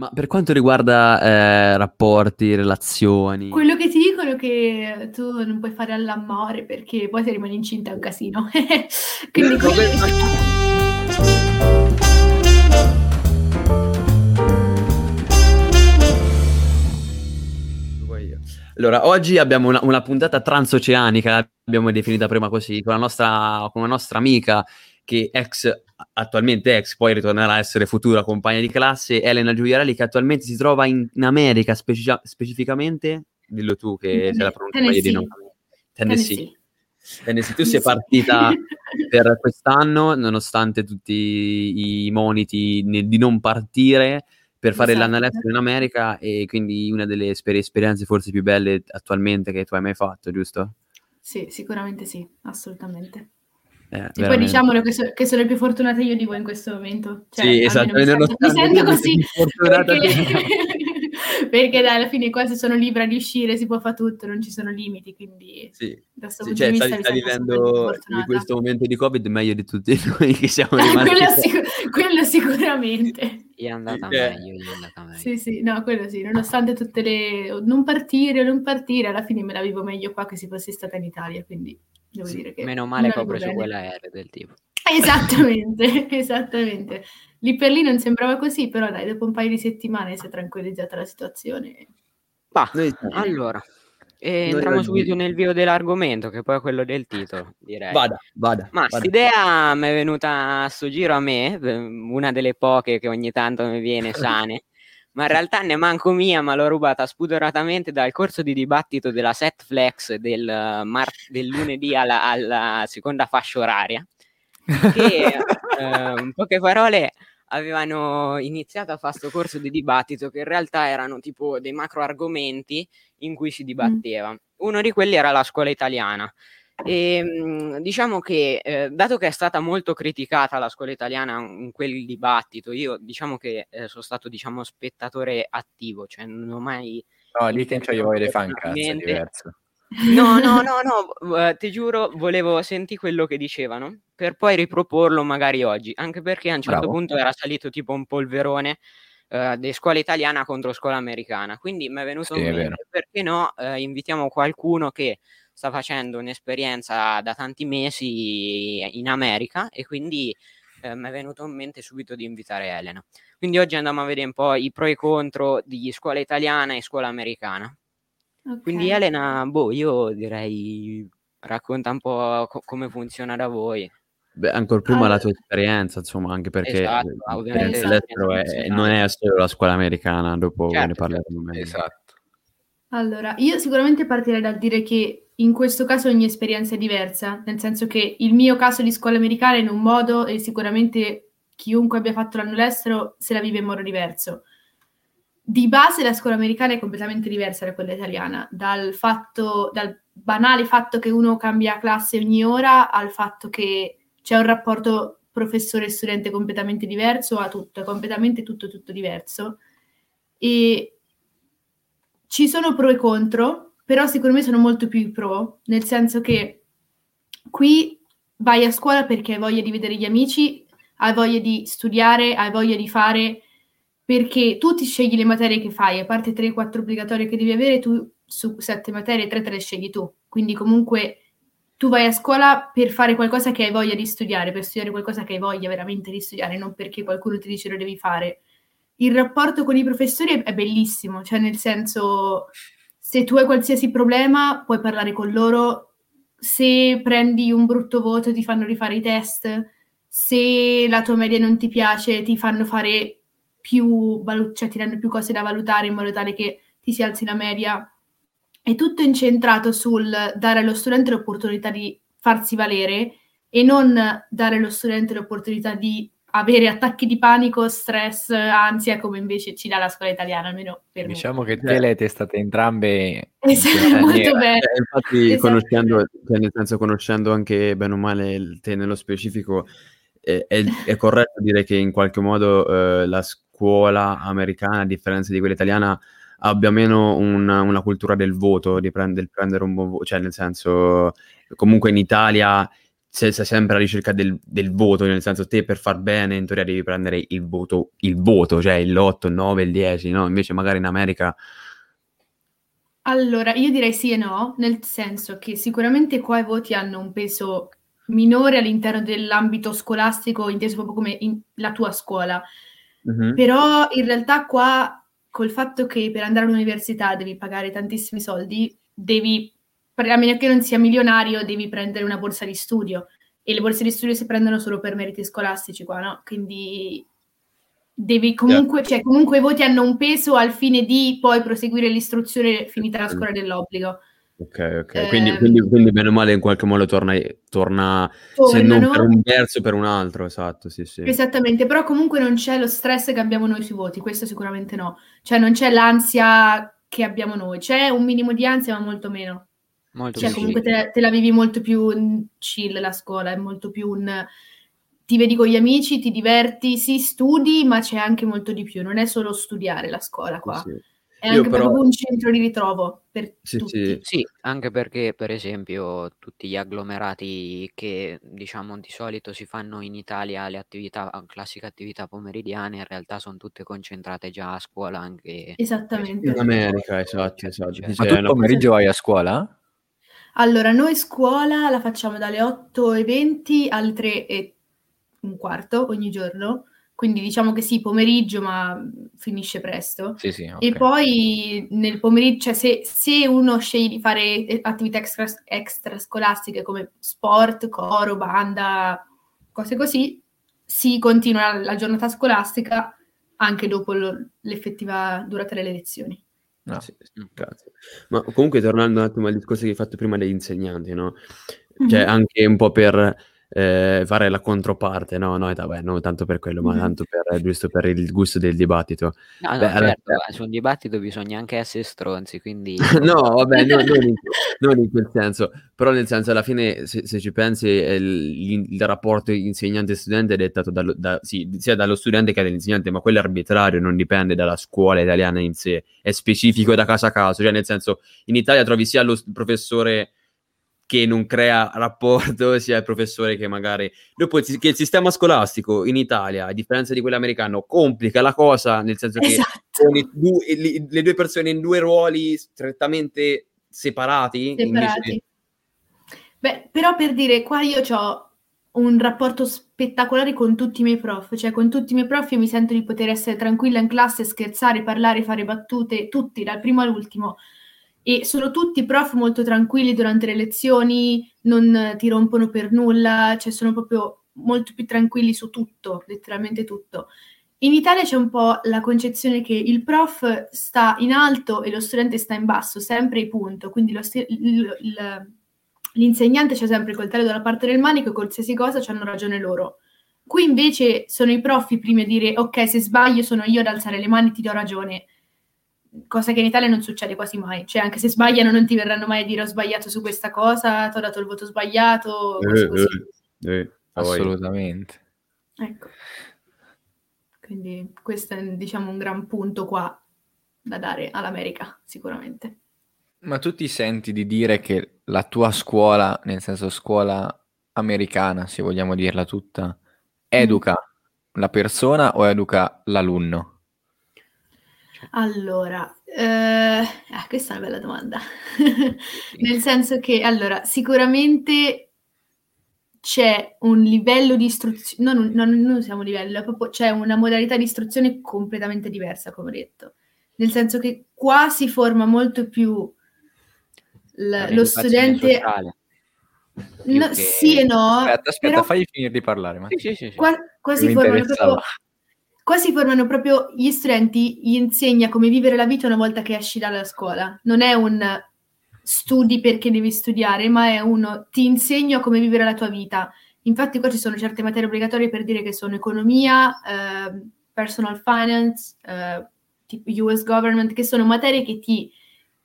Ma per quanto riguarda eh, rapporti, relazioni... Quello che ti dicono è che tu non puoi fare all'amore perché poi se rimani incinta è un casino. Quindi quello... Allora, oggi abbiamo una, una puntata transoceanica, l'abbiamo definita prima così, con la nostra, con una nostra amica che ex, attualmente ex, poi ritornerà a essere futura compagna di classe, Elena Giuliarelli, che attualmente si trova in, America, speci- specificamente, dillo tu che sei la pronuncia meglio di noi. Tennessee. Tennessee. Tennessee. Tu sei partita per quest'anno, nonostante tutti i moniti di non partire, per fare esatto. l'analisi in America e quindi una delle esper- esperienze forse più belle attualmente che tu hai mai fatto, giusto? Sì, sicuramente sì, assolutamente. Eh, e poi diciamolo che, so- che, sono più fortunata io di voi in questo momento. Cioè, sì, esatto. Mi sento, mi sento così perché, perché dai, alla fine qua se sono libera di uscire si può fare tutto, non ci sono limiti, quindi sì. da questo sì, cioè, sta, sta vivendo di questo momento di Covid meglio di tutti noi che siamo rimasti. quello, sic- quello sicuramente. È andata cioè, meglio, è andata meglio. Sì, sì, no, quello sì, nonostante tutte le... non partire, non partire, alla fine me la vivo meglio qua che se fossi stata in Italia, quindi devo sì, dire che... Meno male che ho preso quell'aereo del tipo. Esattamente, esattamente. Lì per lì non sembrava così, però dai, dopo un paio di settimane si è tranquillizzata la situazione. Bah, allora, e entriamo subito nel vivo dell'argomento, che poi è quello del titolo, direi. Vada, vada. Ma quest'idea mi è venuta a sto giro a me, una delle poche che ogni tanto mi viene sane, ma in realtà ne manco mia, ma l'ho rubata spudoratamente dal corso di dibattito della Set Flex del, mar- del lunedì alla, alla, seconda fascia oraria, che eh, in poche parole avevano iniziato a fare questo corso di dibattito che in realtà erano tipo dei macro argomenti in cui si dibatteva. Mm. Uno di quelli era la scuola italiana. E ehm, diciamo che, eh, dato che è stata molto criticata la scuola italiana in quel dibattito, io diciamo che eh, sono stato diciamo spettatore attivo, cioè non ho mai. No, lì che io voglio fare un cazzo, è diverso. No, no, no, no, ti giuro, volevo sentire quello che dicevano per poi riproporlo magari oggi, anche perché a un certo Bravo. punto era salito tipo un polverone uh, di scuola italiana contro scuola americana, quindi mi è venuto sì, in mente, perché no, uh, invitiamo qualcuno che sta facendo un'esperienza da tanti mesi in America e quindi uh, mi è venuto in mente subito di invitare Elena. Quindi oggi andiamo a vedere un po' i pro e i contro di scuola italiana e scuola americana. Okay. Quindi Elena, boh, io direi racconta un po' co- come funziona da voi. Beh, ancora prima la tua esperienza, insomma, anche perché esatto, l'estero è, non è solo la scuola americana, dopo certo, ne parleremo meglio. Esatto. Allora, io sicuramente partirei dal dire che in questo caso ogni esperienza è diversa, nel senso che il mio caso di scuola americana è in un modo e sicuramente chiunque abbia fatto l'anno all'estero se la vive in modo diverso di base la scuola americana è completamente diversa da quella italiana, dal, fatto, dal banale fatto che uno cambia classe ogni ora al fatto che c'è un rapporto professore-studente completamente diverso a tutto, è completamente tutto, tutto diverso. E ci sono pro e contro, però secondo me sono molto più pro, nel senso che qui vai a scuola perché hai voglia di vedere gli amici, hai voglia di studiare, hai voglia di fare perché tu ti scegli le materie che fai, a parte 3-4 obbligatorie che devi avere, tu su 7 materie 3 te le scegli tu. Quindi comunque tu vai a scuola per fare qualcosa che hai voglia di studiare, per studiare qualcosa che hai voglia veramente di studiare, non perché qualcuno ti dice lo devi fare. Il rapporto con i professori è bellissimo, cioè nel senso se tu hai qualsiasi problema puoi parlare con loro, se prendi un brutto voto ti fanno rifare i test, se la tua media non ti piace ti fanno fare più, valut- cioè ti danno più cose da valutare in modo tale che ti si alzi la media. È tutto incentrato sul dare allo studente l'opportunità di farsi valere e non dare allo studente l'opportunità di avere attacchi di panico, stress, ansia, come invece ci dà la scuola italiana, almeno per diciamo me. Diciamo che te le testate entrambe esatto, molto bene. Eh, infatti, esatto. conoscendo, cioè nel senso, conoscendo anche bene o male te nello specifico, è, è, è corretto dire che in qualche modo eh, la scuola americana, a differenza di quella italiana, abbia meno una, una cultura del voto, di prend- del prendere un buon voto, cioè nel senso, comunque in Italia sei, sei sempre alla ricerca del, del, voto, nel senso te per far bene in teoria devi prendere il voto, il voto, cioè l'8, il 9, il 10, no? Invece magari in America... Allora, io direi sì e no, nel senso che sicuramente qua i voti hanno un peso minore all'interno dell'ambito scolastico, inteso proprio come la tua scuola. Mm-hmm. Però in realtà qua, col fatto che per andare all'università devi pagare tantissimi soldi, devi a meno che non sia milionario, devi prendere una borsa di studio. E le borse di studio si prendono solo per meriti scolastici qua, no? Quindi devi comunque, yeah. cioè, comunque i voti hanno un peso al fine di poi proseguire l'istruzione finita la scuola dell'obbligo. Ok, ok. Eh, quindi, quindi, quindi, bene o male in qualche modo torna, torna se non per un verso per un altro, esatto, sì, sì. Esattamente, però comunque non c'è lo stress che abbiamo noi sui voti, questo sicuramente no. Cioè non c'è l'ansia che abbiamo noi, c'è un minimo di ansia ma molto meno. Molto cioè, comunque te, te, la vivi molto più chill la scuola, è molto più un... Ti vedi con gli amici, ti diverti, sì, studi, ma c'è anche molto di più. Non è solo studiare la scuola qua. Sì. È Io anche però... proprio un centro di ritrovo per sì, tutti. Sì. sì, anche perché, per esempio, tutti gli agglomerati che, diciamo, di solito si fanno in Italia, le attività, classiche attività pomeridiane, in realtà sono tutte concentrate già a scuola anche... Esattamente. In America, esatto, esatto. Cioè, ma tu pomeriggio vai a scuola? Allora, noi scuola la facciamo dalle 8.20 alle 3 e un quarto ogni giorno, quindi diciamo che sì, pomeriggio, ma finisce presto. Sì, sì, okay. E poi nel pomeriggio, cioè se, se uno sceglie di fare attività extra, extrascolastiche come sport, coro, banda, cose così, si continua la giornata scolastica anche dopo lo, l'effettiva durata delle lezioni. No. Sì, grazie. Ma comunque tornando un attimo al discorso che hai fatto prima degli insegnanti, no? Cioè mm-hmm. anche un po' per eh, fare la controparte, no? No, vabbè, non tanto per quello, ma tanto per, giusto per il gusto del dibattito. No, no, Beh, certo, alla... su un dibattito bisogna anche essere stronzi, quindi... no, vabbè, no, non, in, non, in, quel senso, però nel senso alla fine, se, se ci pensi, il, il, rapporto insegnante-studente è dettato dallo, da, sì, sia dallo studente che dall'insegnante, ma quello è arbitrario, non dipende dalla scuola italiana in sé, è specifico da caso a caso, cioè nel senso, in Italia trovi sia lo professore che non crea rapporto sia il professore che magari... Dopo che il sistema scolastico in Italia, a differenza di quello americano, complica la cosa, nel senso esatto. che due, le, due persone in due ruoli strettamente separati. separati. Invece... Beh, però per dire, qua io ho un rapporto spettacolare con tutti i miei prof, cioè con tutti i miei prof io mi sento di poter essere tranquilla in classe, scherzare, parlare, fare battute, tutti, dal primo all'ultimo e sono tutti prof molto tranquilli durante le lezioni, non ti rompono per nulla, cioè sono proprio molto più tranquilli su tutto, letteralmente tutto. In Italia c'è un po' la concezione che il prof sta in alto e lo studente sta in basso, sempre e punto, quindi lo il, il, l'insegnante c'è sempre il coltello dalla parte del manico e qualsiasi cosa hanno ragione loro. Qui invece sono i prof i primi a dire ok, se sbaglio sono io ad alzare le mani, ti do ragione cosa che in Italia non succede quasi mai, cioè anche se sbagliano non ti verranno mai a dire ho sbagliato su questa cosa, ti ho dato il voto sbagliato, eh, eh, eh, assolutamente. Ecco. Quindi questo è diciamo un gran punto qua da dare all'America, sicuramente. Ma tu ti senti di dire che la tua scuola, nel senso scuola americana, se vogliamo dirla tutta, educa mm. la persona o educa l'alunno? Allora, eh, ah, questa è una bella domanda. Nel senso che, allora, sicuramente c'è un livello di istruzione, non, non, non usiamo livello, proprio c'è una modalità di istruzione completamente diversa, come ho detto. Nel senso che qua si forma molto più l- lo studente... No, che... Sì e no. Aspetta, aspetta, però... fagli finire di parlare. Ma... Sì, sì, sì, qua, qua si formano proprio Qua si formano proprio gli studenti, gli insegna come vivere la vita una volta che esci dalla scuola. Non è un studi perché devi studiare, ma è uno ti insegno come vivere la tua vita. Infatti qua ci sono certe materie obbligatorie per dire che sono economia, eh, personal finance, eh, US government, che sono materie che ti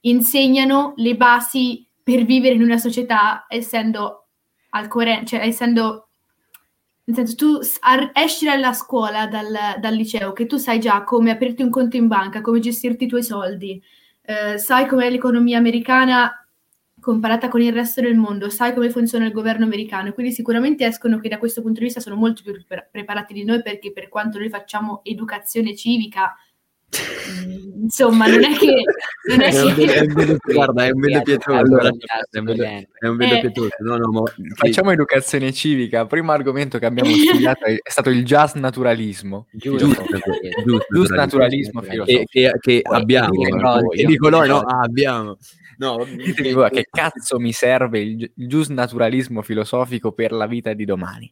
insegnano le basi per vivere in una società essendo al corrente, cioè essendo nel senso, tu esci dalla scuola, dal, dal, liceo, che tu sai già come aprirti un conto in banca, come gestirti i tuoi soldi, eh, sai com'è l'economia americana, comparata con il resto del mondo, sai come funziona il governo americano, quindi sicuramente escono che da questo punto di vista sono molto più pre- preparati di noi perché per quanto noi facciamo educazione civica, insomma, non è che... Non è È un che... è un guarda, è un bello pietoso. Allora, È un bello- è un bello Eh. pietoso. No, no, ma Facciamo educazione civica. Primo argomento che abbiamo studiato è stato il jazz naturalismo. Giusto, Giusto, naturalismo Che- filosofico. che, che, Poi, abbiamo. che dico noi, no? Ah, abbiamo. No, Ditemi voi, che cazzo mi serve il, gi- il giusto naturalismo filosofico per la vita di domani?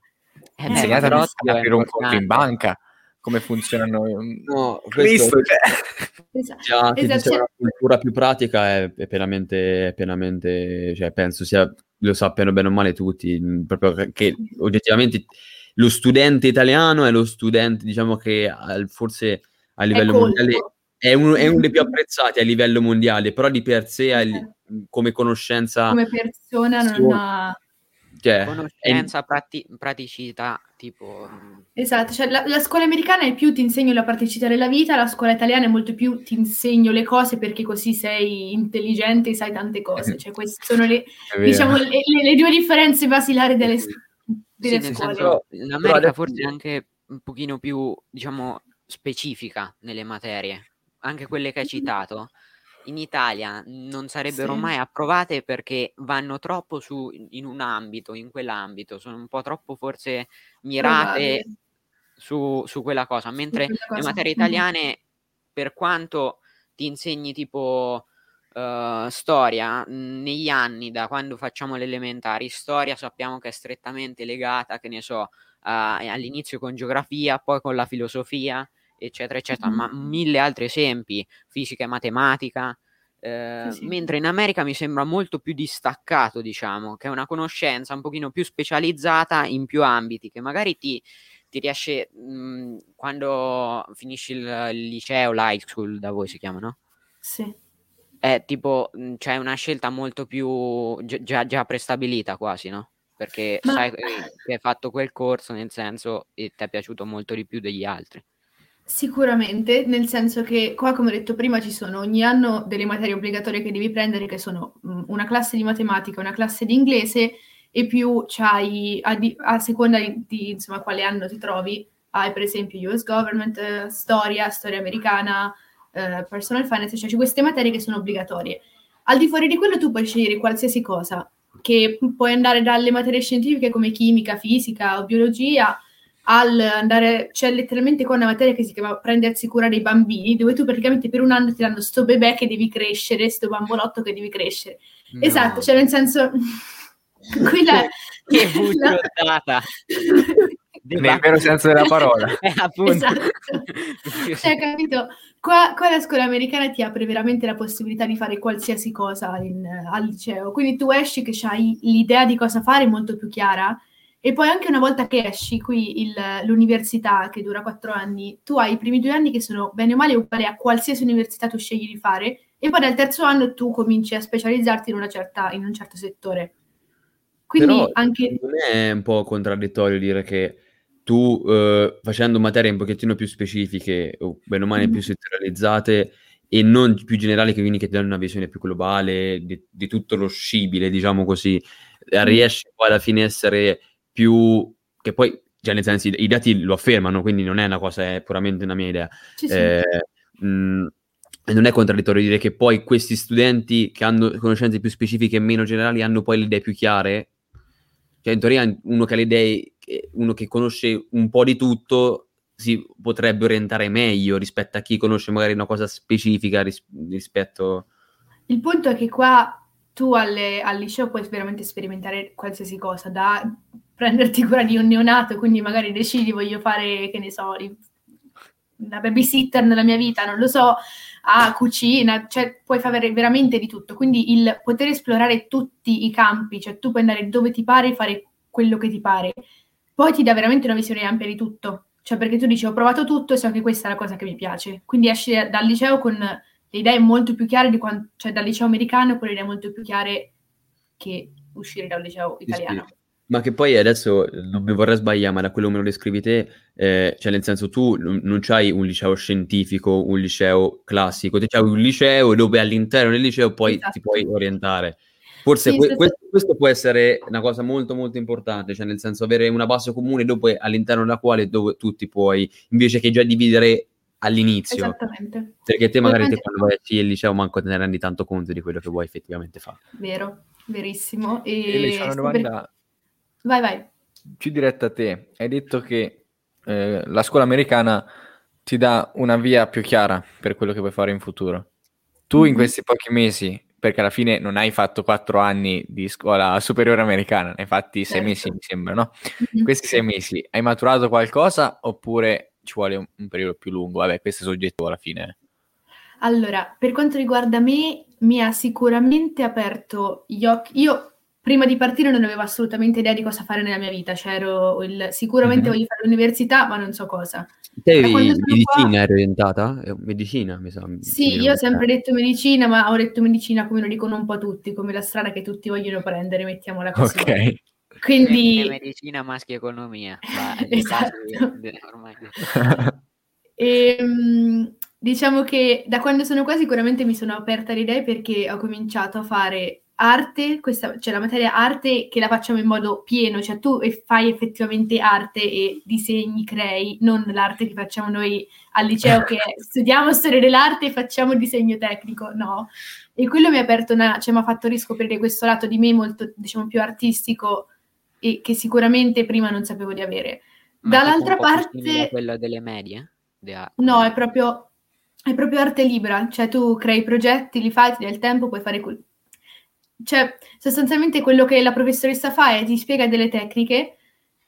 Eh, Insegnatemi a aprire un conto in banca, come funzionano... No, Cristo, questo cioè. Esatto. già Esatto, cioè- una cultura più pratica è, è pienamente, è pienamente, cioè penso sia, lo sappiano bene o male tutti, proprio che- oggettivamente lo studente italiano è lo studente, diciamo che al- forse a livello colto. mondiale è uno, è uno dei più apprezzati a livello mondiale, però di per sé è li- come conoscenza, Come persona non ha... cioè, è- Conoscenza, prati- praticità, tipo... mm, Esatto, cioè la, la scuola americana è più ti insegno la praticità della vita, la scuola italiana è molto più ti insegno le cose perché così sei intelligente e sai tante cose. Cioè queste sono le, È diciamo, le, le- le due differenze basilari delle, delle Sì, nel scuole. senso, l'America adesso- forse è anche un pochino più, diciamo, specifica nelle materie, anche quelle che hai citato. In Italia non sarebbero Sì. mai approvate perché vanno troppo su in un ambito, in quell'ambito, sono un po' troppo forse mirate su, su quella cosa, mentre quella le cosa. materie Mhm. italiane, per quanto ti insegni tipo eh, storia, mh, negli anni da quando facciamo le elementari, storia sappiamo che è strettamente legata, che ne so, a- all'inizio con geografia, poi con la filosofia, eccetera, eccetera, Mhm. ma mille altri esempi, fisica e matematica. eh, Sì, sì. Mentre in America mi sembra molto più distaccato, diciamo, che è una conoscenza un pochino più specializzata in più ambiti, che magari ti, ti riesce mh, quando finisci il, il liceo, l'high school da voi si chiama, no? Sì. È tipo, mh, c'è una scelta molto più gi- già, già prestabilita quasi, no? Perché Ma- sai che che hai fatto quel corso, nel senso, e ti è piaciuto molto di più degli altri. Sicuramente, nel senso che qua, come ho detto prima, ci sono ogni anno delle materie obbligatorie che devi prendere, che sono mh, una classe di matematica, una classe di inglese, e più c'hai, a, di- a seconda di, insomma, quale anno ti trovi, hai per esempio US Government, eh, storia, storia americana, eh, personal finance, cioè queste materie che sono obbligatorie. Al di fuori di quello tu puoi scegliere qualsiasi cosa, che puoi andare dalle materie scientifiche come chimica, fisica o biologia, al andare, c'è letteralmente qua una materia che si chiama prendersi cura dei bambini, dove tu praticamente per un anno ti danno sto bebè che devi crescere, sto bambolotto che devi crescere. Esatto, cioè nel senso, quella Che bugiardata! Nel vero senso della parola. Eh, appunto. Esatto. Cioè, capito? Qua, qua la scuola americana ti apre veramente la possibilità di fare qualsiasi cosa in- al liceo. Quindi tu esci che hai l'idea di cosa fare molto più chiara. E poi anche una volta che esci qui il- l'università, che dura quattro anni, tu hai i primi due anni che sono bene o male uguali a qualsiasi università tu scegli di fare, e poi dal terzo anno tu cominci a specializzarti in, una certa, in un certo settore. Quindi Però anche... non è un po' contraddittorio dire che tu eh, facendo materie un pochettino più specifiche o bene o male più Mhm. settorializzate e non più generali che quindi che ti danno una visione più globale di, di tutto lo scibile, diciamo così, eh, riesci poi alla fine a essere più che poi cioè nel senso i, i dati lo affermano, quindi non è una cosa, è puramente una mia idea. Sì, sì. Eh, mh, non è contraddittorio dire che poi questi studenti che hanno conoscenze più specifiche e meno generali hanno poi le idee più chiare. Cioè, in teoria, uno che ha le idee, uno che conosce un po' di tutto, si potrebbe orientare meglio rispetto a chi conosce magari una cosa specifica ris- rispetto. Il punto è che qua tu alle- al liceo puoi veramente sperimentare qualsiasi cosa, da prenderti cura di un neonato, quindi magari decidi voglio fare, che ne so, una babysitter nella mia vita, non lo so, a cucina, cioè puoi fare veramente di tutto. Quindi il poter esplorare tutti i campi, cioè tu puoi andare dove ti pare e fare quello che ti pare, poi ti dà veramente una visione ampia di tutto. Cioè perché tu dici ho provato tutto e so che questa è la cosa che mi piace. Quindi esci dal liceo con le idee molto più chiare di quanto, cioè dal liceo americano con le idee molto più chiare che uscire dal liceo Sì, sì. Ma che poi adesso non mi vorrei sbagliare, ma da quello che me lo descrivi te, eh, cioè nel senso tu non non c'hai un liceo scientifico, un liceo classico, tu c'hai un liceo dove all'interno del liceo poi ti Esatto. puoi orientare. Forse Sì, que- se- questo, questo può essere una cosa molto molto importante, cioè nel senso avere una base comune dopo all'interno della quale dove tu ti puoi, invece che già dividere all'inizio, Esattamente, perché te magari te quando vai al liceo manco te ne rendi tanto conto di quello che vuoi effettivamente fare. vero, verissimo. E Ele, c'è una sì, per- domanda Vai, vai. più diretta a te. Hai detto che eh, la scuola americana ti dà una via più chiara per quello che vuoi fare in futuro. Tu in Mhm. questi pochi mesi, perché alla fine non hai fatto quattro anni di scuola superiore americana, ne hai fatti sei Certo. mesi, mi sembra, no? Mhm. In questi sei mesi hai maturato qualcosa oppure ci vuole un, un periodo più lungo? Vabbè, questo è soggettivo alla fine. Allora, per quanto riguarda me, mi ha sicuramente aperto gli occhi. Io prima di partire non avevo assolutamente idea di cosa fare nella mia vita, cioè ero il... sicuramente Mhm. voglio fare l'università, ma non so cosa. Te medicina qua- eri orientata? Eh, Medicina, mi sa. Sì, mi io ho sempre detto medicina, ma ho detto medicina come lo dicono un po' tutti, come la strada che tutti vogliono prendere, mettiamola così. Ok. Quindi... E medicina, maschi economia. Va, Esatto. ormai. Ehm, diciamo che da quando sono qua sicuramente mi sono aperta le idee perché ho cominciato a fare arte, questa, cioè la materia arte che la facciamo in modo pieno, cioè tu fai effettivamente arte e disegni, crei, non l'arte che facciamo noi al liceo che studiamo storia dell'arte e facciamo disegno tecnico, no. E quello mi ha aperto una, cioè mi ha fatto riscoprire questo lato di me molto, diciamo, più artistico e che sicuramente prima non sapevo di avere. Ma Dall'altra parte... quello delle medie? De- No, è proprio, è proprio arte libera, cioè tu crei progetti, li fai, ti dai il tempo, puoi fare quel... Cioè, sostanzialmente quello che la professoressa fa è ti spiega delle tecniche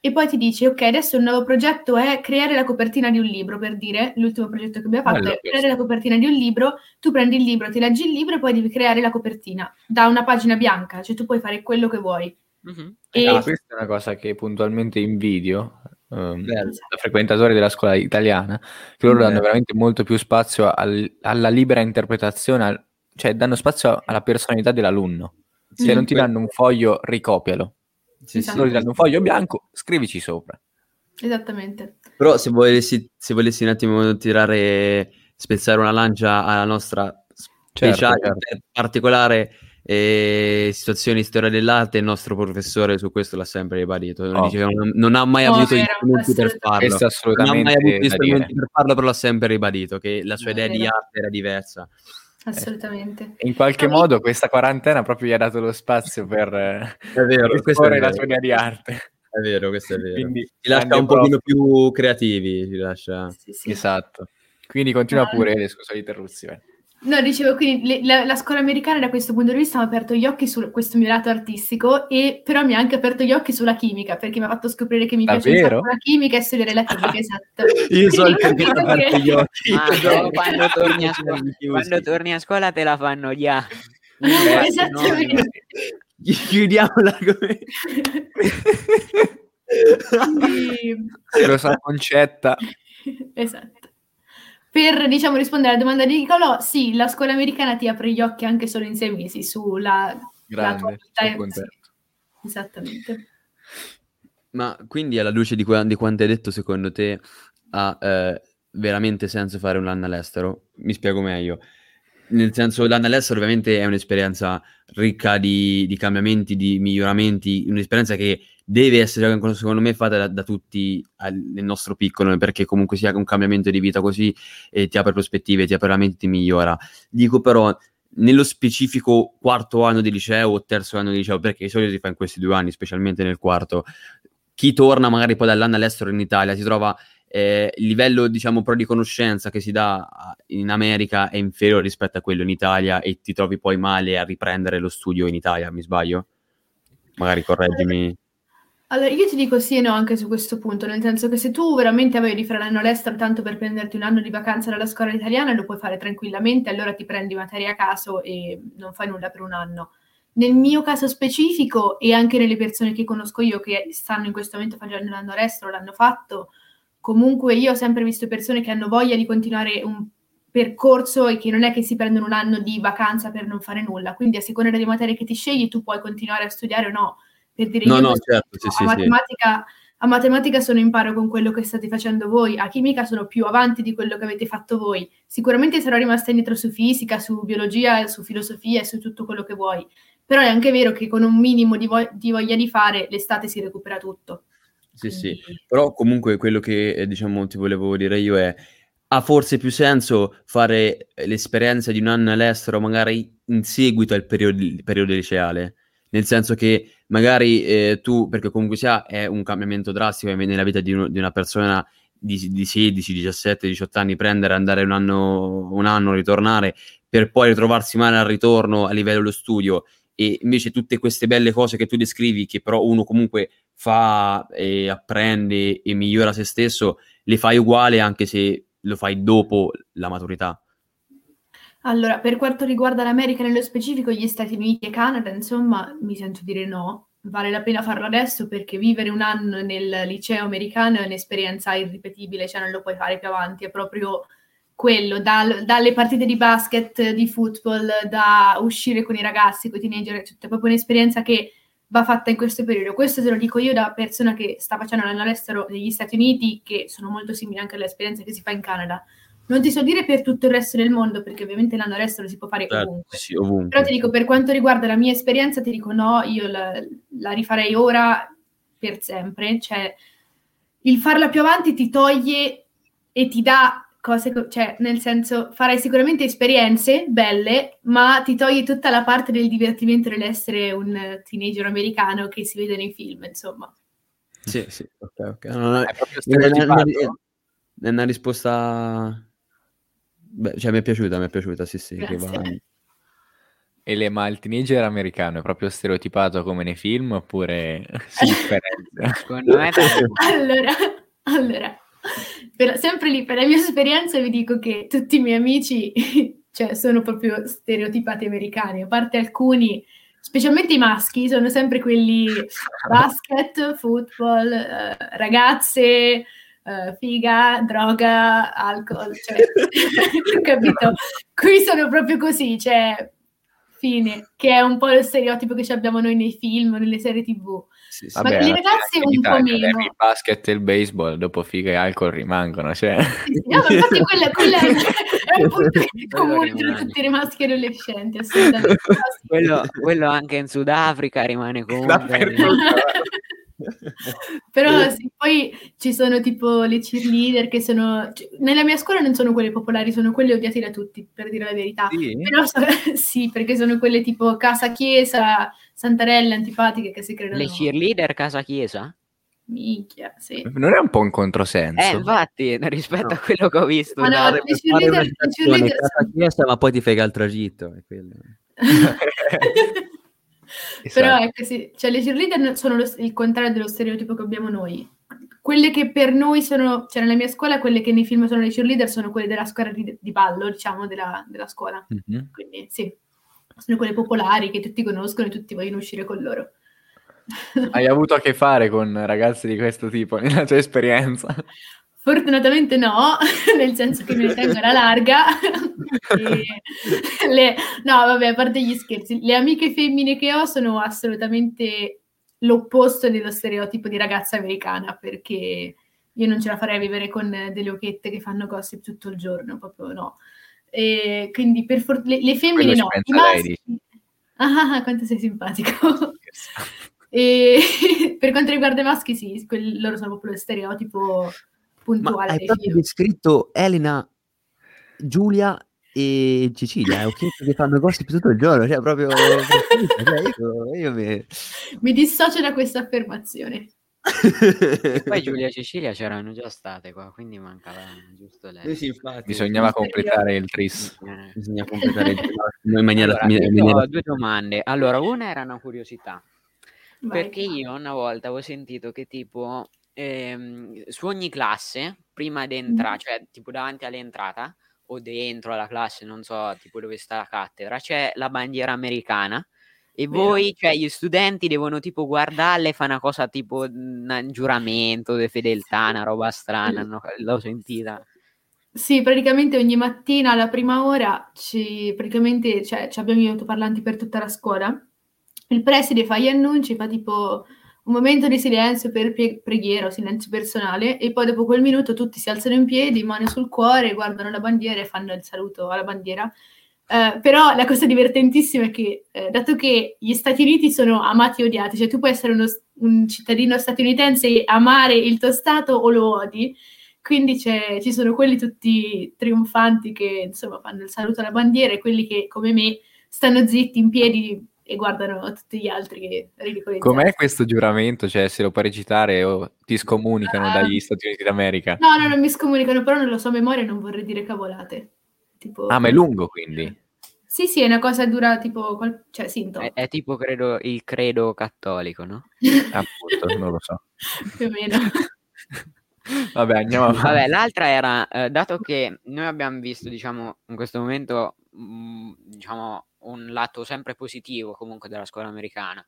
e poi ti dice, ok, adesso il nuovo progetto è creare la copertina di un libro, per dire, l'ultimo progetto che abbiamo fatto Bello è questo. creare la copertina di un libro, tu prendi il libro, ti leggi il libro e poi devi creare la copertina da una pagina bianca, cioè tu puoi fare quello che vuoi. Mhm. E- Ah, questa è una cosa che puntualmente invidio ehm, Bello. da frequentatori della scuola italiana, che loro Bello. danno veramente molto più spazio al- alla libera interpretazione, al- cioè danno spazio alla personalità dell'alunno. Se non ti danno un foglio, ricopialo. Sì, Esatto. Loro ti danno un foglio bianco, scrivici sopra. Esattamente. Però se volessi, se volessi un attimo tirare, spezzare una lancia alla nostra speciale, certo. per particolare eh, situazione di storia dell'arte, il nostro professore su questo l'ha sempre ribadito. Oh. Dice che non, non ha mai Oh, avuto gli strumenti per farlo. Non ha mai avuto gli strumenti per farlo, però l'ha sempre ribadito che la sua idea di arte era diversa. Assolutamente. In qualche No, modo questa quarantena proprio gli ha dato lo spazio per eh, esporre la idea di arte. È vero, questo è vero. Quindi, Ci lascia un pochino più creativi, ci lascia... Sì, sì. Esatto. Quindi continua pure, scusa l'interruzione. No, dicevo, quindi le- la, la scuola americana da questo punto di vista mi ha aperto gli occhi su questo mio lato artistico e però mi ha anche aperto gli occhi sulla chimica perché mi ha fatto scoprire che mi piace un la chimica e studiare la chimica, esatto. Io so il perché ti ha aperto gli occhi. Ah, no, quando torni scuola-. Quando torni a scuola te la fanno già. Eh, Esattamente. Chiudiamola come... Quindi- Se lo sa Concetta. esatto. Per, diciamo, rispondere alla domanda di Nicolò, sì, la scuola americana ti apre gli occhi anche solo in sei mesi sulla la Grande, tua vita. sì, esattamente. Ma quindi alla luce di, qua- di quanto hai detto, secondo te ha eh, veramente senso fare un anno all'estero? Mi spiego meglio. Nel senso, l'anno all'estero ovviamente è un'esperienza ricca di, di cambiamenti, di miglioramenti, un'esperienza che deve essere, secondo me, fatta da, da tutti al- nel nostro piccolo, perché comunque sia un cambiamento di vita così e ti apre prospettive, ti apre la mente, ti migliora. Dico però, nello specifico quarto anno di liceo o terzo anno di liceo, perché di solito si fa in questi due anni, specialmente nel quarto, chi torna magari poi dall'anno all'estero in Italia si trova eh, il livello diciamo però di conoscenza che si dà in America è inferiore rispetto a quello in Italia e ti trovi poi male a riprendere lo studio in Italia, mi sbaglio? Magari correggimi. Allora, io ti dico sì e no anche su questo punto, nel senso che se tu veramente avevi di fare l'anno all'estero tanto per prenderti un anno di vacanza dalla scuola italiana, lo puoi fare tranquillamente, allora ti prendi materia a caso e non fai nulla per un anno. Nel mio caso specifico e anche nelle persone che conosco io che stanno in questo momento facendo l'anno all'estero, l'hanno fatto, comunque io ho sempre visto persone che hanno voglia di continuare un percorso e che non è che si prendono un anno di vacanza per non fare nulla, quindi a seconda delle materie che ti scegli tu puoi continuare a studiare o no. Per dire, No, io no, certo, sì, a sì, sì. matematica, a matematica sono in paro con quello che state facendo voi, a chimica sono più avanti di quello che avete fatto voi. Sicuramente sarò rimasta indietro su fisica, su biologia, su filosofia e su tutto quello che vuoi, però è anche vero che con un minimo di, vo- di voglia di fare l'estate si recupera tutto. Sì, sì, però comunque quello che eh, diciamo ti volevo dire io è ha forse più senso fare l'esperienza di un anno all'estero magari in seguito al periodo, periodo liceale, nel senso che magari eh, tu, perché comunque sia è un cambiamento drastico nella vita di, uno, di una persona di, di, 16, 17, 18 anni, prendere, andare un anno, un anno, ritornare, per poi ritrovarsi male al ritorno a livello dello studio e invece tutte queste belle cose che tu descrivi, che però uno comunque fa e apprende e migliora se stesso, le fai uguale anche se lo fai dopo la maturità. Allora, per quanto riguarda l'America nello specifico, gli Stati Uniti e Canada, insomma, mi sento dire no. Vale la pena farlo adesso perché vivere un anno nel liceo americano è un'esperienza irripetibile, cioè non lo puoi fare più avanti, è proprio quello, dal, dalle partite di basket, di football, da uscire con i ragazzi, con i teenager, cioè, è proprio un'esperienza che va fatta in questo periodo. Questo te lo dico io da persona che sta facendo l'anno all'estero negli Stati Uniti, che sono molto simili anche alle esperienze che si fa in Canada. Non ti so dire per tutto il resto del mondo, perché ovviamente l'anno all'estero si può fare certo, ovunque. Sì, ovunque. Però ti dico, per quanto riguarda la mia esperienza, ti dico no, io la, la rifarei ora per sempre. Cioè, il farla più avanti ti toglie e ti dà cose, cioè nel senso farai sicuramente esperienze belle, ma ti toglie tutta la parte del divertimento dell'essere un teenager americano che si vede nei film, insomma. Sì, sì, ok, ok. No, no, è, è, una, è, una, risposta... Beh, cioè mi è piaciuta, mi è piaciuta, sì, sì. E le, ma il teenager americano è proprio stereotipato come nei film oppure si differenzia? Secondo me... allora, allora per, sempre lì, per la mia esperienza vi dico che tutti i miei amici cioè, sono proprio stereotipati americani, a parte alcuni, specialmente i maschi, sono sempre quelli basket, football, eh, ragazze, eh, figa, droga, alcol, cioè, capito? Qui sono proprio così, cioè, fine, che è un po' lo stereotipo che abbiamo noi nei film, nelle serie tv. Sì, sì. Vabbè, ma i ragazzi un po' meno. Il basket e il baseball dopo figa e alcol rimangono. Cioè. Sì, no, infatti quella, quella è un punto comune tra tutti i maschi e adolescenti. Assolutamente. quello, quello anche in Sudafrica rimane comunque. Però sì, poi ci sono tipo le cheerleader che sono... Nella mia scuola non sono quelle popolari, sono quelle odiate da tutti, per dire la verità. Sì, Però, sì perché sono quelle tipo casa chiesa, santarelle antipatiche che si credono... Le cheerleader casa chiesa? Minchia, sì. Non è un po' un controsenso? Eh, infatti, rispetto no. a quello che ho visto. Ma no, le cheerleader, le cheerleader casa chiesa, ma poi ti fai il tragitto. Quello. Però esatto. ecco sì, cioè le cheerleader sono lo, il contrario dello stereotipo che abbiamo noi. Quelle che per noi sono, cioè nella mia scuola, quelle che nei film sono le cheerleader sono quelle della squadra di, di ballo, diciamo, della, della scuola. Mm-hmm. Quindi sì, sono quelle popolari che tutti conoscono e tutti vogliono uscire con loro. Hai avuto a che fare con ragazzi di questo tipo nella tua esperienza? Fortunatamente no, nel senso che me ne tengo alla larga. le, no, vabbè, a parte gli scherzi, le amiche femmine che ho sono assolutamente l'opposto dello stereotipo di ragazza americana, perché io non ce la farei a vivere con delle occhiette che fanno gossip tutto il giorno, proprio no. E quindi per for- le, le femmine no, i maschi... Ah, quanto sei simpatico. e per quanto riguarda i maschi, sì, quelli, loro sono proprio lo stereotipo puntuale. Ma hai proprio descritto Elena, Giulia e Cecilia, eh, ho chiesto che fanno gossip tutto il giorno, cioè proprio... cioè io, io mi... mi dissocio da questa affermazione. poi Giulia e Cecilia c'erano già state qua, quindi mancava giusto lei. Sì, infatti, Bisognava completare il tris. Eh. Bisogna completare il tris in maniera... Allora, in maniera... Ho due domande. Allora, una era una curiosità. Vai. Perché io una volta avevo sentito che tipo ehm, su ogni classe, prima di entrare, cioè tipo davanti all'entrata o dentro alla classe, non so, tipo dove sta la cattedra, c'è la bandiera americana e Vero. voi, cioè gli studenti devono tipo guardarla e fare una cosa tipo un giuramento di fedeltà, una roba strana, no? l'ho sentita. Sì, praticamente ogni mattina alla prima ora ci, praticamente, cioè, abbiamo gli autoparlanti per tutta la scuola. Il preside fa gli annunci, fa tipo un momento di silenzio per pie- preghiera o silenzio personale e poi dopo quel minuto tutti si alzano in piedi, mano sul cuore, guardano la bandiera e fanno il saluto alla bandiera. Uh, però la cosa divertentissima è che, eh, dato che gli Stati Uniti sono amati e odiati, cioè tu puoi essere uno, un cittadino statunitense e amare il tuo Stato o lo odi, quindi ci sono quelli tutti trionfanti che insomma fanno il saluto alla bandiera e quelli che come me stanno zitti in piedi e guardano tutti gli altri che ridicolizzano. Com'è questo giuramento? Cioè, se lo puoi recitare o ti scomunicano uh, dagli Stati Uniti d'America? No, no, non mi scomunicano, però non lo so a memoria e non vorrei dire cavolate. Tipo... Ah, ma è lungo quindi? Sì, sì, è una cosa dura tipo, cioè sì, è, è, tipo credo il credo cattolico, no? Appunto, non lo so. Più o meno. Vabbè, andiamo avanti. Vabbè, l'altra era, eh, dato che noi abbiamo visto, diciamo, in questo momento, mh, mm, diciamo, un lato sempre positivo comunque della scuola americana.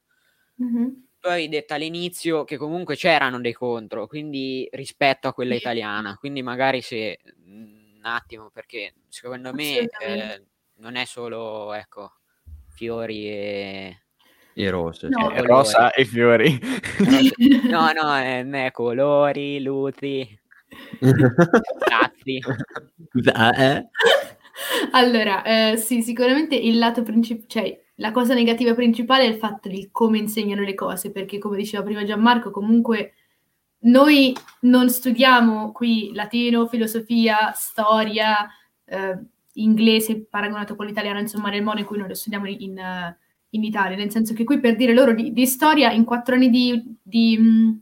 Mm-hmm. Tu avevi detto all'inizio che comunque c'erano dei contro, quindi rispetto a quella italiana, quindi magari se un attimo, perché secondo me eh, non è solo, ecco, fiori e... E rose. No. Cioè, rosa e fiori. No, no, è, è colori, luti, razzi. eh? Allora, eh, sì, sicuramente il lato principale, cioè la cosa negativa principale è il fatto di come insegnano le cose, perché come diceva prima Gianmarco, comunque noi non studiamo qui latino, filosofia, storia, eh, inglese paragonato con l'italiano, insomma, nel modo in cui noi lo studiamo in, in Italia, nel senso che qui per dire loro di, di storia in quattro anni di, di mh,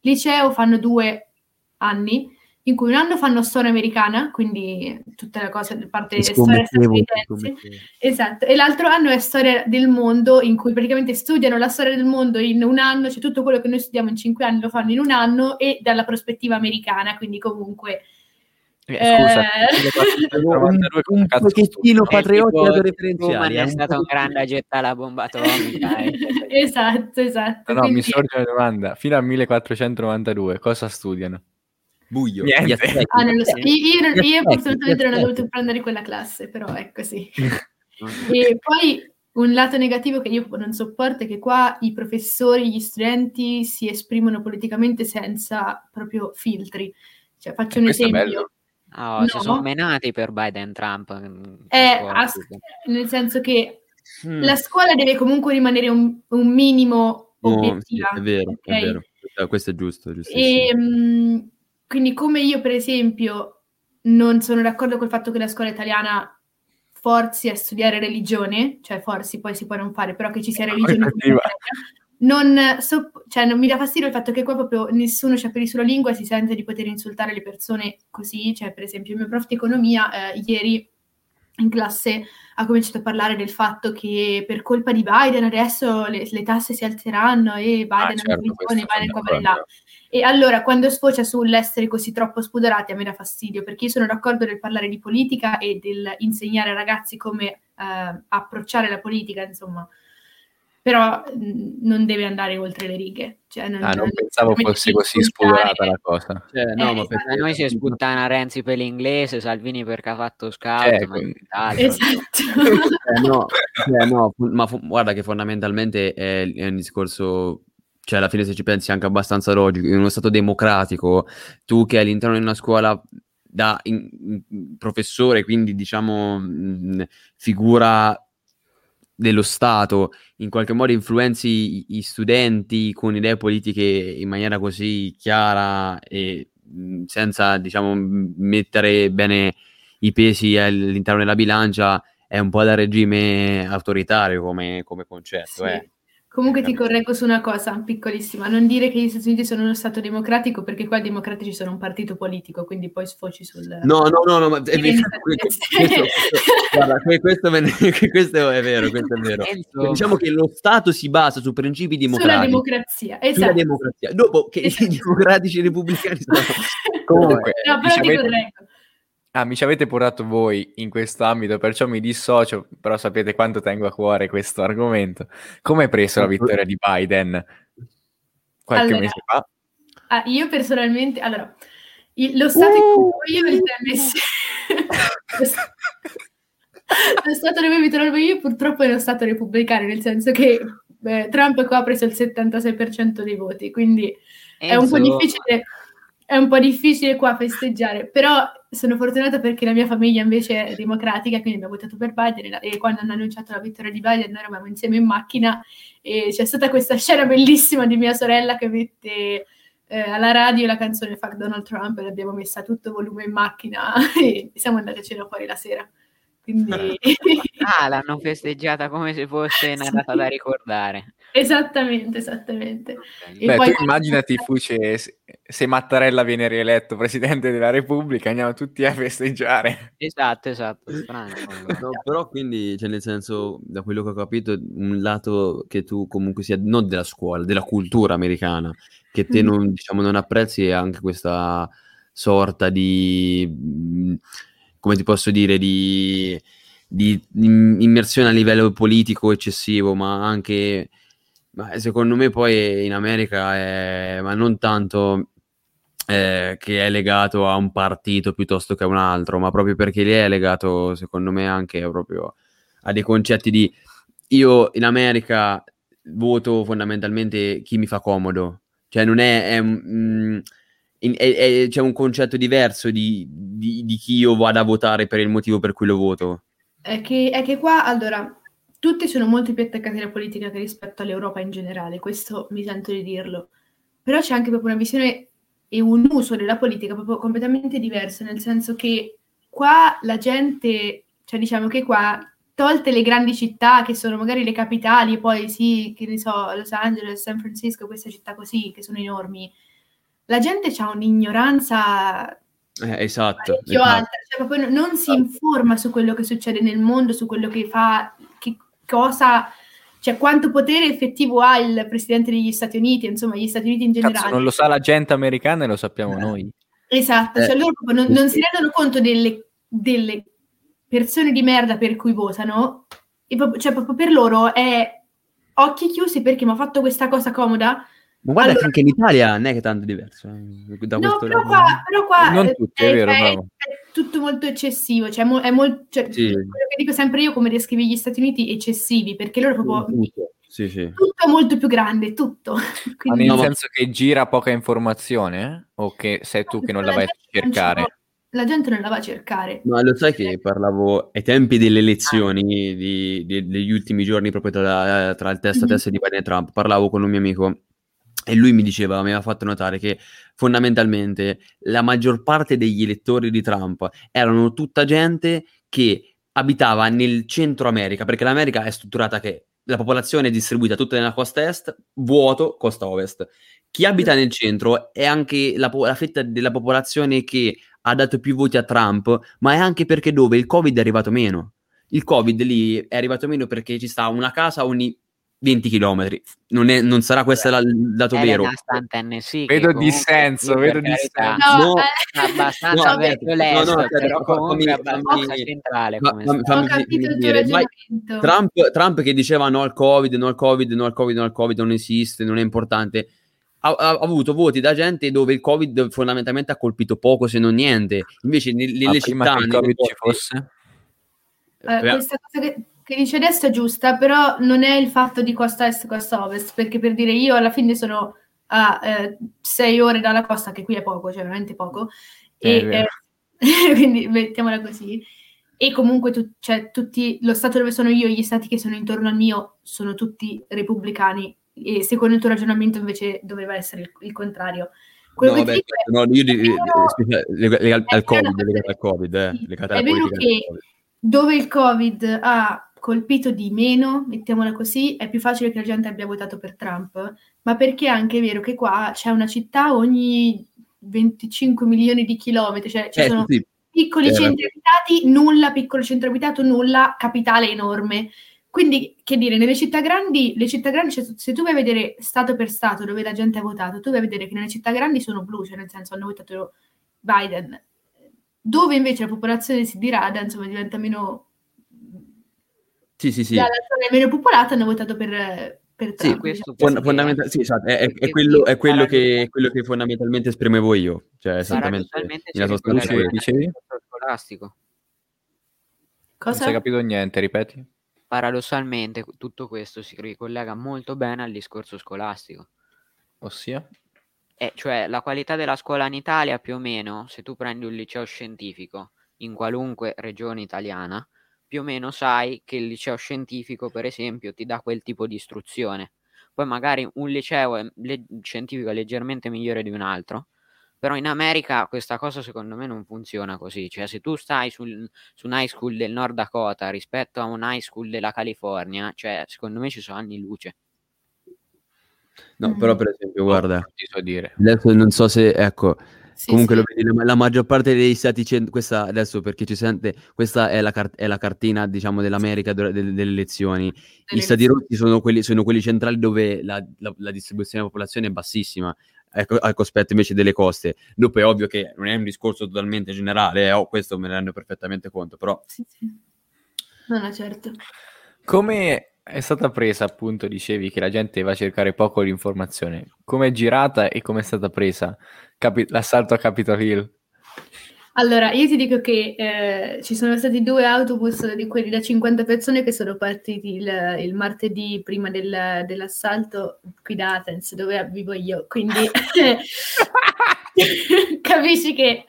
liceo fanno due anni, in cui un anno fanno storia americana, quindi tutte le cose, parte delle storie statunitensi, esatto, e l'altro anno è storia del mondo, in cui praticamente studiano la storia del mondo in un anno, cioè tutto quello che noi studiamo in cinque anni lo fanno in un anno e dalla prospettiva americana, quindi comunque... Eh, scusa, eh... un, un pochettino patrioti autoreferenziali. è stato un grande a gettare la bomba atomica. Eh. esatto, esatto. No, no mi sorge una domanda. Fino al 1492 cosa studiano? Buio. Ah, non lo so. Io, io, assolutamente non ho dovuto prendere quella classe, però è così. e poi un lato negativo che io non sopporto è che qua i professori, gli studenti si esprimono politicamente senza proprio filtri. Cioè, faccio un esempio. Oh, no. Si sono menati per Biden Trump. Eh, as- nel senso che mm. la scuola deve comunque rimanere un, un minimo obiettiva. No, sì, è vero, okay? è vero. Questo è giusto. E, mh, quindi come io, per esempio, non sono d'accordo col fatto che la scuola italiana forzi a studiare religione, cioè forzi poi si può non fare, però che ci sia religione non, so, cioè, non mi dà fastidio il fatto che qua proprio nessuno c'è per sulla lingua e si sente di poter insultare le persone così, cioè per esempio il mio prof di economia eh, ieri in classe ha cominciato a parlare del fatto che per colpa di Biden adesso le, le tasse si alzeranno e Biden ah, certo, ha Biden qua e là. E allora quando sfocia sull'essere così troppo spudorati a me dà fastidio, perché io sono d'accordo nel parlare di politica e del insegnare ai ragazzi come eh, approcciare la politica, insomma, però mh, non deve andare oltre le righe. Cioè, non, ah, non pensavo fosse così spudorata la cosa. Cioè, no, eh, ma perché noi si sputtana Renzi per l'inglese, Salvini perché ha fatto scout, ma esatto. eh, no, cioè, no, ma fu- guarda che fondamentalmente è, è un discorso cioè alla fine se ci pensi è anche abbastanza logico, in uno stato democratico, tu che all'interno di una scuola da in, in, professore, quindi diciamo mh, figura dello Stato, in qualche modo influenzi gli studenti con idee politiche in maniera così chiara e mh, senza diciamo mettere bene i pesi all'interno della bilancia, è un po' da regime autoritario come, come concetto. Sì. Eh. Comunque ti correggo su una cosa piccolissima, non dire che gli Stati Uniti sono uno Stato democratico perché qua i democratici sono un partito politico, quindi poi sfoci sul... No, no, no, no ma è vero, questo, guarda, questo, questo, è vero, questo è vero. Diciamo che lo Stato si basa su principi democratici. Sulla democrazia, esatto. Sulla democrazia. Dopo che esatto. i democratici e i repubblicani sono... Comunque, no, però ti correggo. Ah, mi ci avete portato voi in questo ambito, perciò mi dissocio, però sapete quanto tengo a cuore questo argomento. Come hai preso la vittoria di Biden qualche allora, mese fa? Ah, io personalmente, allora, il, lo Stato uh! in cui io mi messi... lo Stato dove mi trovo io purtroppo è uno Stato repubblicano, nel senso che eh, Trump qua ha preso il 76% dei voti, quindi Enzo. è un po' difficile è un po' difficile qua festeggiare, però sono fortunata perché la mia famiglia invece è democratica, quindi abbiamo votato per Biden e quando hanno annunciato la vittoria di Biden noi eravamo insieme in macchina e c'è stata questa scena bellissima di mia sorella che mette eh, alla radio la canzone Fuck Donald Trump e l'abbiamo messa a tutto volume in macchina e siamo andati a cena fuori la sera. Quindi... ah, l'hanno festeggiata come se fosse una data da ricordare. Esattamente, esattamente. Beh, poi... tu immaginati, Fuce, se Mattarella viene rieletto Presidente della Repubblica, andiamo tutti a festeggiare. Esatto, esatto. no, però quindi, cioè, nel senso, da quello che ho capito, un lato che tu comunque sia, non della scuola, della cultura americana, che te non, diciamo, non apprezzi è anche questa sorta di, mm, come ti posso dire, di, di immersione a livello politico eccessivo, ma anche ma secondo me poi in America è, ma non tanto eh, che è legato a un partito piuttosto che a un altro, ma proprio perché lì è legato, secondo me, anche proprio a dei concetti di io in America voto fondamentalmente chi mi fa comodo, cioè non è, è, mm, è, è c'è un concetto diverso di, di, di, chi io vado a votare per il motivo per cui lo voto. È che, è che qua, allora, tutti sono molto più attaccati alla politica che rispetto all'Europa in generale, questo mi sento di dirlo. Però c'è anche proprio una visione e un uso della politica proprio completamente diverso, nel senso che qua la gente, cioè diciamo che qua, tolte le grandi città che sono magari le capitali, poi sì, che ne so, Los Angeles, San Francisco, queste città così, che sono enormi, la gente ha un'ignoranza eh, esatto, esatto. alta, cioè proprio non si informa su quello che succede nel mondo, su quello che fa cosa, cioè quanto potere effettivo ha il presidente degli Stati Uniti, insomma, gli Stati Uniti in generale. Cazzo, non lo sa la gente americana e lo sappiamo eh. noi. Esatto, cioè eh. cioè loro non, non, si rendono conto delle, delle, persone di merda per cui votano, e proprio, cioè proprio per loro è occhi chiusi perché mi ha fatto questa cosa comoda, ma guarda allora, che anche in Italia non è che tanto diverso. Eh, da no, però qua, però qua, non tutti, è, è vero, è, è, tutto molto eccessivo. Cioè, mo, è molto, cioè, sì. quello che dico sempre io, come descrivi gli Stati Uniti, eccessivi, perché loro proprio... Tutto, sì, sì. tutto molto più grande, tutto. Quindi, nel no, senso che gira poca informazione? Eh? O che sei tu che non la vai a cercare? la gente non la va a cercare. Ma lo sai che parlavo ai tempi delle elezioni di, di, degli ultimi giorni, proprio tra, tra il test a test mm-hmm. di Biden e Trump, parlavo con un mio amico e lui mi diceva, mi aveva fatto notare che fondamentalmente la maggior parte degli elettori di Trump erano tutta gente che abitava nel centro America, perché l'America è strutturata che la popolazione è distribuita tutta nella costa est, vuoto costa ovest. Chi abita nel centro è anche la, la fetta della popolazione che ha dato più voti a Trump, ma è anche perché dove il Covid è arrivato meno. Il Covid lì è arrivato meno perché ci sta una casa ogni 20 km. Non, è, non sarà questo il dato vero. Sì, vedo dissenso, vedo dissenso. No, no, eh. abbastanza no, verso l'est, no, no, però comunque abbastanza fammi, centrale. Come fammi, fammi, fammi dire. Trump, Trump, che diceva no al Covid, no al Covid, no al Covid, no al Covid, non esiste, non è importante. Ha, ha, avuto voti da gente dove il Covid fondamentalmente ha colpito poco se non niente. Invece nelle, nelle città... Che il Covid ci fosse? Eh, questa cosa che che dice adesso è giusta, però non è il fatto di costa est, costa ovest, perché per dire io alla fine sono a eh, sei ore dalla costa, che qui è poco, cioè veramente poco, e, eh, quindi mettiamola così. E comunque tu, cioè, tutti, lo stato dove sono io e gli stati che sono intorno al mio sono tutti repubblicani e secondo il tuo ragionamento invece doveva essere il, il contrario. Quello no, vabbè, no, io di, legato al Covid, legato al Covid, eh, alla è vero che dove il Covid ha colpito di meno, mettiamola così, è più facile che la gente abbia votato per Trump, ma perché è anche vero che qua c'è una città ogni 25 milioni di chilometri, cioè ci eh, sono sì. piccoli eh, centri abitati, nulla, piccolo centro abitato, nulla, capitale enorme. Quindi, che dire, nelle città grandi, le città grandi, cioè, se tu vai a vedere stato per stato dove la gente ha votato, tu vai a vedere che nelle città grandi sono blu, cioè nel senso hanno votato Biden. Dove invece la popolazione si dirada, insomma, diventa meno sì, sì, sì. Dalla zona meno popolata hanno votato per, per Trump. Sì, questo fond- fondamental- sì, esatto, è, è, è, quello, è quello, che, quello, che, fondamentalmente esprimevo io. Cioè, esattamente nella sostanza che dicevi? Scolastico. Cosa? Non hai capito niente, ripeti? Paradossalmente tutto questo si ricollega molto bene al discorso scolastico. Ossia? è, cioè la qualità della scuola in Italia più o meno, se tu prendi un liceo scientifico in qualunque regione italiana, più o meno sai che il liceo scientifico, per esempio, ti dà quel tipo di istruzione. Poi magari un liceo è le- scientifico è leggermente migliore di un altro, però in America questa cosa secondo me non funziona così. Cioè, se tu stai sul, su un high school del Nord Dakota rispetto a un high school della California, cioè, secondo me ci sono anni luce. No, però per esempio, guarda, so dire. adesso non so se, ecco, Sì, comunque sì. lo vedi, la, la maggior parte dei stati, cent- questa adesso per chi ci sente, questa è la, car- è la cartina, diciamo, dell'America dur- delle, delle elezioni. Gli stati rossi sono quelli, sono quelli centrali dove la, la- la distribuzione della popolazione è bassissima, ecco, al cospetto invece delle coste. Dopo è ovvio che non è un discorso totalmente generale, eh, oh, questo me ne rendo perfettamente conto, però Sì, sì. No, no, certo. Come è stata presa, appunto, dicevi che la gente va a cercare poco l'informazione. Come è girata e come è stata presa Capi- l'assalto a Capitol Hill? Allora, io ti dico che eh, ci sono stati due autobus di quelli da 50 persone che sono partiti il, il martedì prima del- dell'assalto qui da Athens, dove vivo io. Quindi capisci che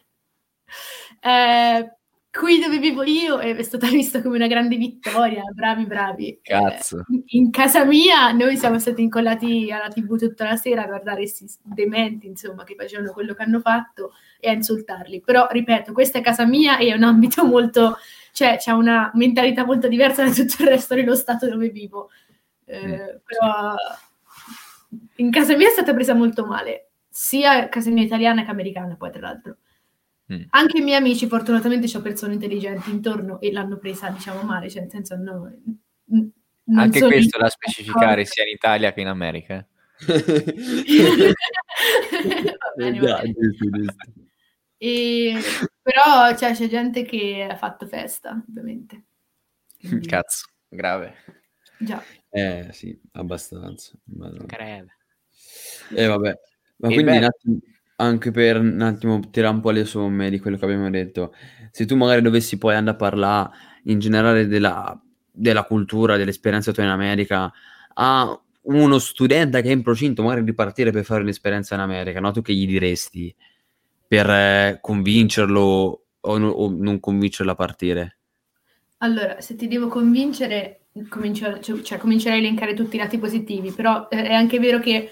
eh, qui dove vivo io è stata vista come una grande vittoria. Bravi, bravi. Cazzo. Eh, in casa mia noi siamo stati incollati alla TV tutta la sera a guardare questi dementi, insomma, che facevano quello che hanno fatto e a insultarli. Però, ripeto, questa è casa mia e è un ambito molto, cioè c'è una mentalità molto diversa da tutto il resto dello stato dove vivo. Eh, Mm, però in casa mia è stata presa molto male, sia casa mia italiana che americana, poi tra l'altro. Mm. Anche i miei amici, fortunatamente, ho persone intelligenti intorno e l'hanno presa, diciamo, male, cioè, nel senso, no, n- non Anche sono questo da specificare sia in Italia che in America. eh. Bene, bene. E- però cioè, c'è gente che ha fatto festa, ovviamente. Quindi, Cazzo, grave. già. Eh sì, abbastanza. Madonna. Greve. Eh vabbè, ma E quindi beh- un attimo- anche per un attimo tirare un po' le somme di quello che abbiamo detto, se tu magari dovessi poi andare a parlare in generale della, della cultura, dell'esperienza tua in America, a uno studente che è in procinto magari di partire per fare un'esperienza in America, no? Tu che gli diresti per eh, convincerlo o, no- o non convincerlo a partire? Allora, se ti devo convincere, comincio, cioè, comincerei a elencare tutti i lati positivi, però eh, è anche vero che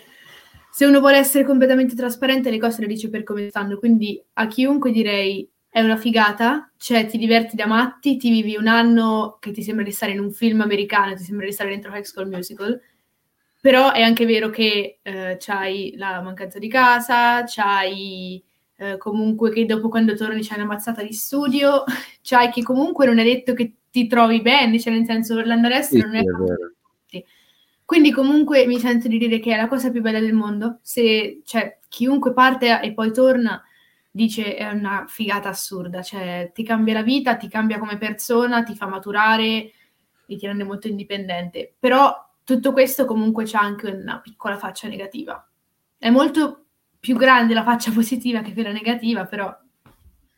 se uno vuole essere completamente trasparente, le cose le dice per come stanno. Quindi a chiunque direi è una figata, cioè ti diverti da matti, ti vivi un anno che ti sembra di stare in un film americano, ti sembra di stare dentro High School Musical. Però è anche vero che eh, c'hai la mancanza di casa, c'hai eh, comunque che dopo quando torni c'hai una mazzata di studio, c'hai che comunque non è detto che ti trovi bene, cioè nel senso l'andare all'estero non è per tutti. Quindi comunque mi sento di dire che è la cosa più bella del mondo. Se cioè, chiunque parte e poi torna dice è una figata assurda, cioè ti cambia la vita, ti cambia come persona, ti fa maturare e ti rende molto indipendente. Però tutto questo comunque c'ha anche una piccola faccia negativa. È molto più grande la faccia positiva che quella negativa, però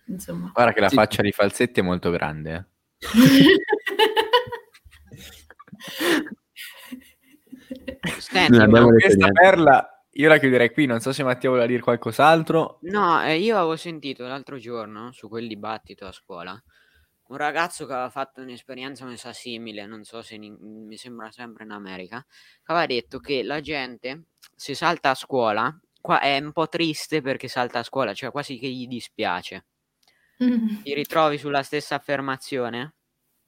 insomma. Guarda che la Sì. faccia di Falsetti è molto grande. eh. Senti, questa perla io la chiuderei qui. Non so se Matteo vuole dire qualcos'altro. No, eh, io avevo sentito l'altro giorno su quel dibattito a scuola un ragazzo che aveva fatto un'esperienza mi sa simile, non so se in- mi sembra sempre in America, che aveva detto che la gente se salta a scuola, qua è un po' triste perché salta a scuola, cioè quasi che gli dispiace. Mm. Ti ritrovi sulla stessa affermazione?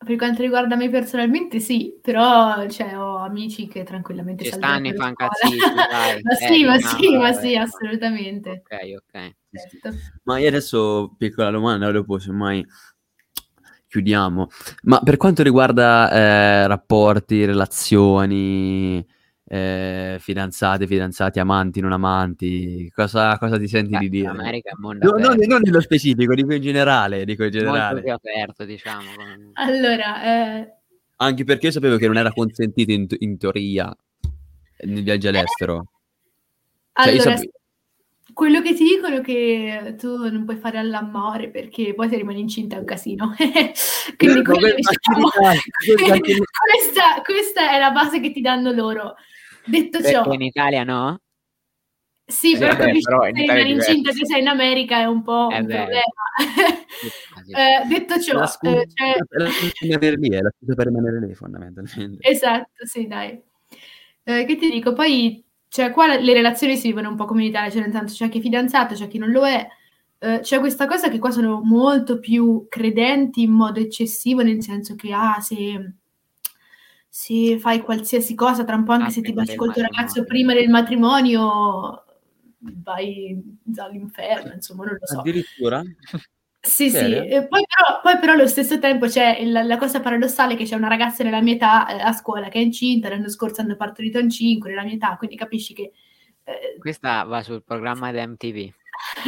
Per quanto riguarda me personalmente, sì, però cioè, ho amici che tranquillamente stanno i per fancazzisti, scuola. dai. ma Eh, sì, ma diciamo, sì, ma vabbè, sì, assolutamente. Ok, ok. Certo. Ma io adesso, piccola domanda, dopo semmai chiudiamo. Ma per quanto riguarda eh, rapporti, relazioni, eh, fidanzate, fidanzati, amanti, non amanti, cosa, cosa ti senti di Beh, dire? l'America è un mondo No, non, non nello specifico, dico in generale, dico in molto generale. più aperto, diciamo. Allora, eh, Anche perché io sapevo che non era consentito in, in teoria nel viaggio all'estero. Cioè, io allora, sape- quello che ti dicono è che tu non puoi fare all'amore perché poi se rimani incinta è un casino. Quindi quello, que- diciamo, questa, questa è la base che ti danno loro. Detto ciò, Perché in Italia no? Sì, Sì, però capisci però in Italia incinta che sei in America è un po' È un vero. problema. Eh, detto ciò, La scusa eh, cioè- per lì, è la scusa per rimanere lì fondamentalmente. Esatto, sì, dai. Eh, che ti dico, poi, cioè, qua le relazioni si vivono un po' come in Italia, cioè nel senso c'è chi è fidanzato, c'è chi non lo è. Eh, c'è questa cosa che qua sono molto più credenti in modo eccessivo, nel senso che, ah, se, se fai qualsiasi cosa, tra un po' anche Ah, se ti baci col tuo ragazzo prima del matrimonio, vai all'inferno, insomma, non lo so. Addirittura? Sì, sì, Serio? e poi però, poi però allo stesso tempo c'è il- la cosa paradossale che c'è una ragazza nella mia età eh, a scuola che è incinta, l'anno scorso hanno partorito in 5 nella mia età, quindi capisci che eh, Questa va sul programma di MTV.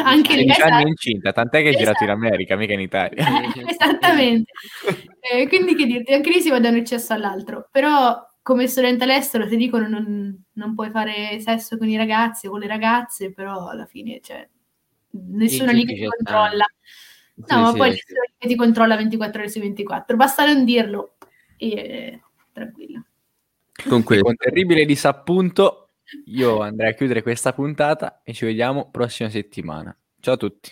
anche lì 16 anni esatto, incinta, tant'è che è girato in Esatto. America, mica in Italia. esattamente. Eh, quindi che dirti, anche lì si va da un eccesso all'altro, però come studente all'estero ti dicono non, non puoi fare sesso con i ragazzi o con le ragazze, però alla fine c'è nessuna lì che ti controlla. Sì, No, ma sì, poi sì. nessuno che ti controlla 24 ore su 24, basta non dirlo e tranquillo. Con questo. con terribile disappunto io andrei a chiudere questa puntata e ci vediamo prossima settimana. Ciao a tutti.